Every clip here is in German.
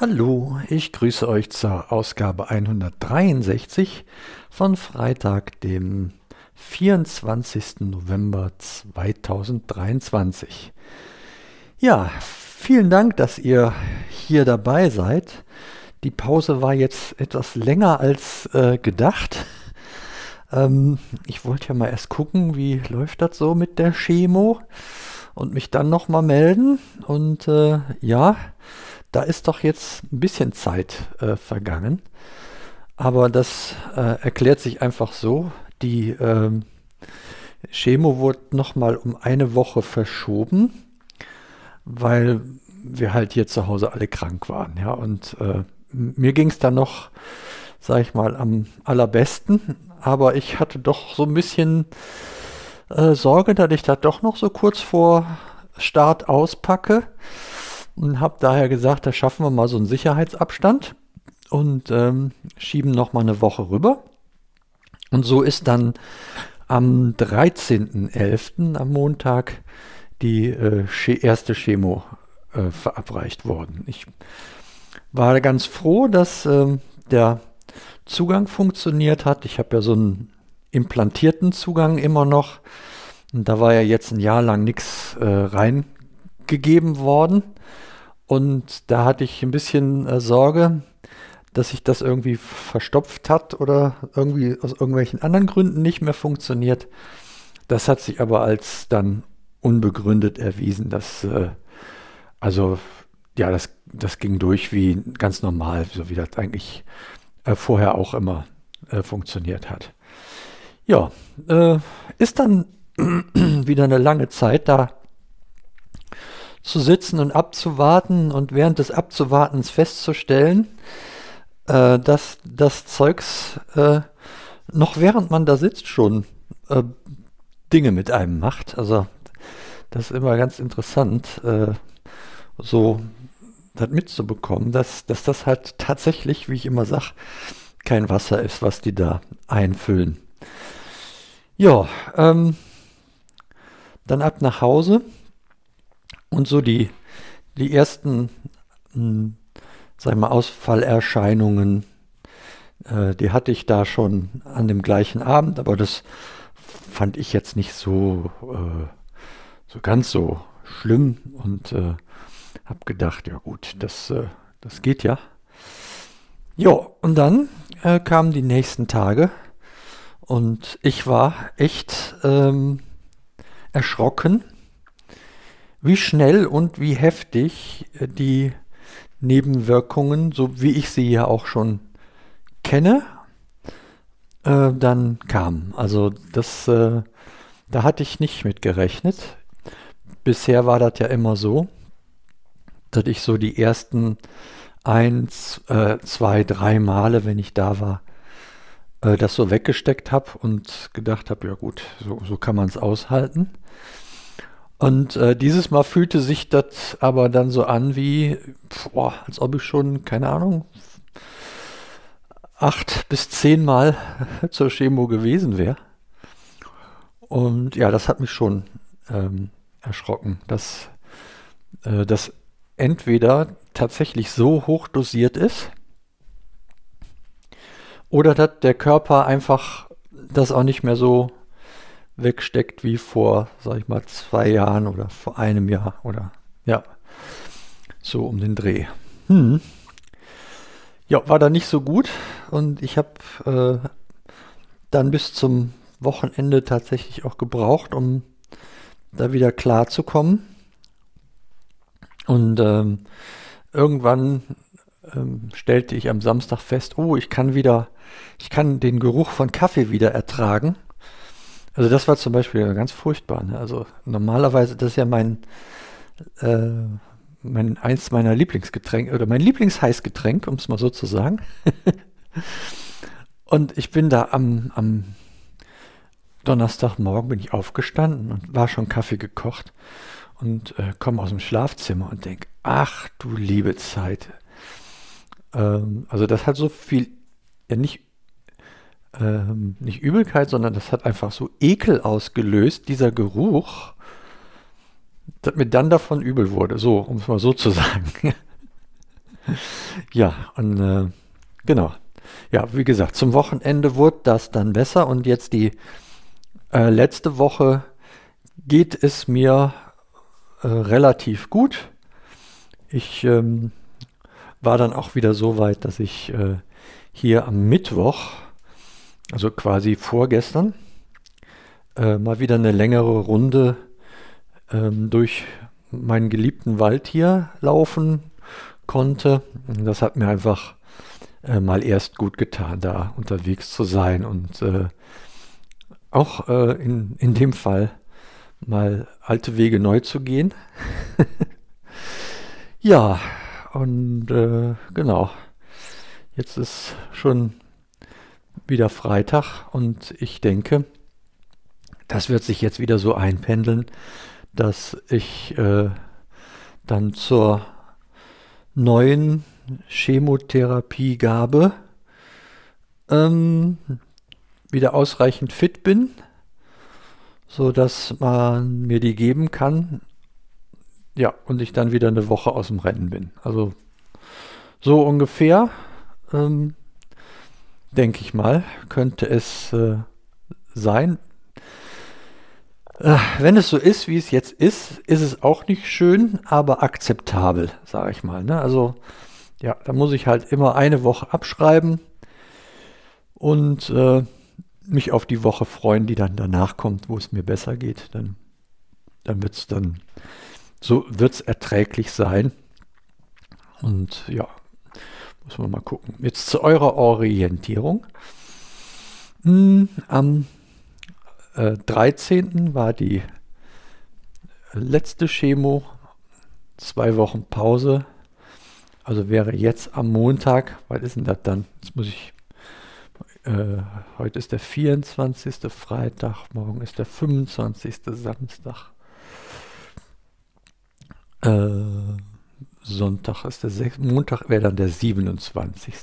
Hallo, ich grüße euch zur Ausgabe 163 von Freitag, dem 24. November 2023. Ja, vielen Dank, dass ihr hier dabei seid. Die Pause war jetzt etwas länger als äh, gedacht. Ähm, ich wollte ja mal erst gucken, wie läuft das so mit der Chemo und mich dann nochmal melden. Und äh, ja, da ist doch jetzt ein bisschen Zeit äh, vergangen. Aber das äh, erklärt sich einfach so. Die ähm, Chemo wurde nochmal um eine Woche verschoben, weil wir halt hier zu Hause alle krank waren. Ja, und äh, mir ging es dann noch, sag ich mal, am allerbesten. Aber ich hatte doch so ein bisschen äh, Sorge, dass ich das doch noch so kurz vor Start auspacke und habe daher gesagt, da schaffen wir mal so einen Sicherheitsabstand und ähm, schieben noch mal eine Woche rüber. Und so ist dann am 13.11. am Montag die äh, erste Chemo äh, verabreicht worden. Ich war ganz froh, dass äh, der Zugang funktioniert hat. Ich habe ja so einen implantierten Zugang immer noch. Und da war ja jetzt ein Jahr lang nichts äh, reingegeben worden. Und da hatte ich ein bisschen äh, Sorge, dass sich das irgendwie verstopft hat oder irgendwie aus irgendwelchen anderen Gründen nicht mehr funktioniert. Das hat sich aber als dann unbegründet erwiesen, dass äh, also ja, das, das ging durch wie ganz normal, so wie das eigentlich äh, vorher auch immer äh, funktioniert hat. Ja, äh, ist dann wieder eine lange Zeit da zu sitzen und abzuwarten und während des Abzuwartens festzustellen, äh, dass das Zeugs äh, noch während man da sitzt schon äh, Dinge mit einem macht. Also das ist immer ganz interessant, äh, so das mitzubekommen, dass, dass das halt tatsächlich, wie ich immer sage, kein Wasser ist, was die da einfüllen. Ja, ähm, dann ab nach Hause und so die, die ersten, hm, sag mal, Ausfallerscheinungen, äh, die hatte ich da schon an dem gleichen Abend, aber das fand ich jetzt nicht so, äh, so ganz so schlimm und äh, habe gedacht, ja gut, das, äh, das geht ja. Ja, und dann äh, kamen die nächsten Tage und ich war echt ähm, erschrocken, wie schnell und wie heftig äh, die Nebenwirkungen, so wie ich sie ja auch schon kenne, äh, dann kamen. Also das, äh, da hatte ich nicht mit gerechnet. Bisher war das ja immer so, dass ich so die ersten eins, äh, zwei, drei Male, wenn ich da war, äh, das so weggesteckt habe und gedacht habe, ja gut, so, so kann man es aushalten. Und äh, dieses Mal fühlte sich das aber dann so an wie, boah, als ob ich schon, keine Ahnung, acht bis zehn Mal zur Chemo gewesen wäre. Und ja, das hat mich schon ähm, erschrocken, dass äh, das entweder tatsächlich so hoch dosiert ist oder dass der Körper einfach das auch nicht mehr so wegsteckt wie vor, sag ich mal, zwei Jahren oder vor einem Jahr oder ja, so um den Dreh. Hm. Ja, war da nicht so gut und ich habe äh, dann bis zum Wochenende tatsächlich auch gebraucht, um da wieder klar zu kommen. Und ähm, irgendwann ähm, stellte ich am Samstag fest, oh, ich kann wieder, ich kann den Geruch von Kaffee wieder ertragen. Also das war zum Beispiel ganz furchtbar. Ne? Also normalerweise, das ist ja mein, äh, mein eins meiner Lieblingsgetränke oder mein Lieblingsheißgetränk, um es mal so zu sagen. und ich bin da am, am Donnerstagmorgen bin ich aufgestanden und war schon Kaffee gekocht und äh, komme aus dem Schlafzimmer und denke, ach du liebe Zeit. Ähm, also das hat so viel, ja nicht ähm, nicht Übelkeit, sondern das hat einfach so Ekel ausgelöst, dieser Geruch, dass mir dann davon übel wurde. So, um es mal so zu sagen. ja, und äh, genau. Ja, wie gesagt, zum Wochenende wurde das dann besser und jetzt die äh, letzte Woche geht es mir äh, relativ gut. Ich ähm, war dann auch wieder so weit, dass ich äh, hier am Mittwoch, also quasi vorgestern, äh, mal wieder eine längere Runde ähm, durch meinen geliebten Wald hier laufen konnte. Das hat mir einfach äh, mal erst gut getan, da unterwegs zu sein und äh, auch äh, in, in dem Fall mal alte Wege neu zu gehen. ja, und äh, genau, jetzt ist schon wieder Freitag und ich denke, das wird sich jetzt wieder so einpendeln, dass ich äh, dann zur neuen Chemotherapiegabe ähm, wieder ausreichend fit bin, so dass man mir die geben kann. Ja, und ich dann wieder eine Woche aus dem Rennen bin. Also so ungefähr, ähm, denke ich mal, könnte es äh, sein. Äh, wenn es so ist, wie es jetzt ist, ist es auch nicht schön, aber akzeptabel, sage ich mal. Ne? Also ja, da muss ich halt immer eine Woche abschreiben und äh, mich auf die Woche freuen, die dann danach kommt, wo es mir besser geht. Dann, dann wird es dann, so wird es erträglich sein. Und ja, muss man mal gucken. Jetzt zu eurer Orientierung. Hm, am äh, 13. war die letzte Chemo, zwei Wochen Pause. Also wäre jetzt am Montag, was ist denn das dann? Jetzt muss ich, äh, heute ist der 24. Freitag, morgen ist der 25. Samstag. Äh, Sonntag ist der 6. Montag wäre dann der 27.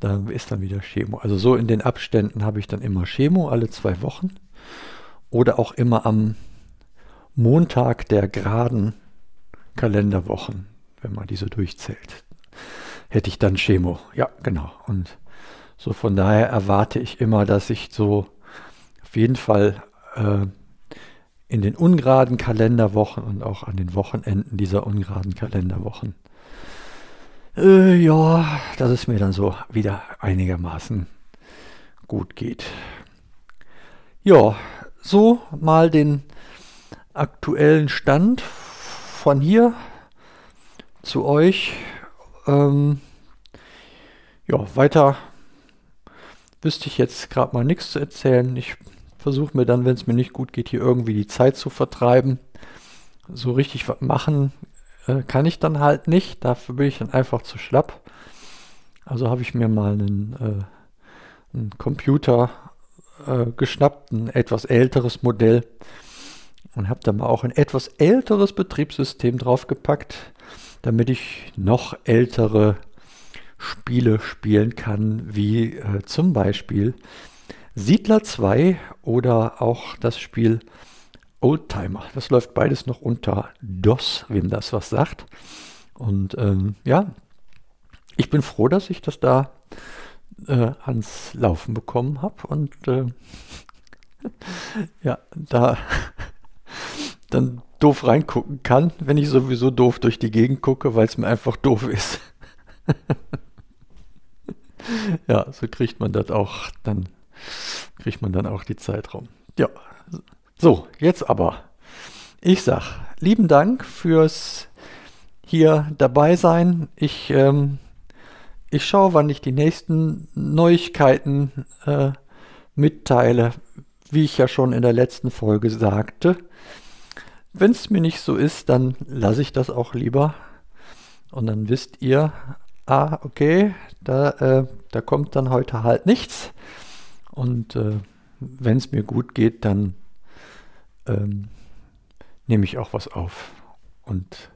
Da ist dann wieder Chemo. Also so in den Abständen habe ich dann immer Chemo, alle zwei Wochen. Oder auch immer am Montag der geraden Kalenderwochen, wenn man diese durchzählt, hätte ich dann Chemo. Ja, genau. Und so von daher erwarte ich immer, dass ich so auf jeden Fall äh, in den ungeraden Kalenderwochen und auch an den Wochenenden dieser ungeraden Kalenderwochen äh, ja, dass es mir dann so wieder einigermaßen gut geht. Ja, so mal den aktuellen Stand von hier zu euch. Ähm, ja, weiter wüsste ich jetzt gerade mal nichts zu erzählen. Ich versuche mir dann, wenn es mir nicht gut geht, hier irgendwie die Zeit zu vertreiben. So richtig was machen äh, kann ich dann halt nicht. Dafür bin ich dann einfach zu schlapp. Also habe ich mir mal einen, äh, einen Computer äh, geschnappt, ein etwas älteres Modell und habe da mal auch ein etwas älteres Betriebssystem draufgepackt, damit ich noch ältere Spiele spielen kann, wie äh, zum Beispiel Siedler 2 oder auch das Spiel Oldtimer. Das läuft beides noch unter DOS, wem das was sagt. Und ähm, ja, ich bin froh, dass ich das da äh, ans Laufen bekommen habe und äh, ja, da dann doof reingucken kann, wenn ich sowieso doof durch die Gegend gucke, weil es mir einfach doof ist. ja, so kriegt man das auch, dann kriegt man dann auch die Zeit rum. Ja, so, jetzt aber. Ich sag lieben Dank fürs hier dabei sein. Ich, ähm, ich schaue, wann ich die nächsten Neuigkeiten äh, mitteile, wie ich ja schon in der letzten Folge sagte. Wenn es mir nicht so ist, dann lasse ich das auch lieber. Und dann wisst ihr, ah, okay, da, äh, da kommt dann heute halt nichts. Und äh, wenn es mir gut geht, dann ähm, nehme ich auch was auf und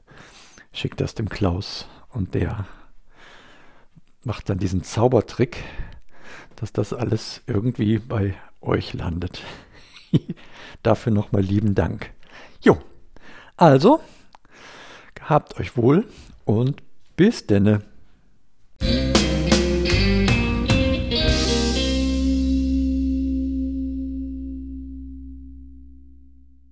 schicke das dem Klaus und der macht dann diesen Zaubertrick, dass das alles irgendwie bei euch landet. Dafür nochmal lieben Dank. Jo, also, habt euch wohl und bis denne.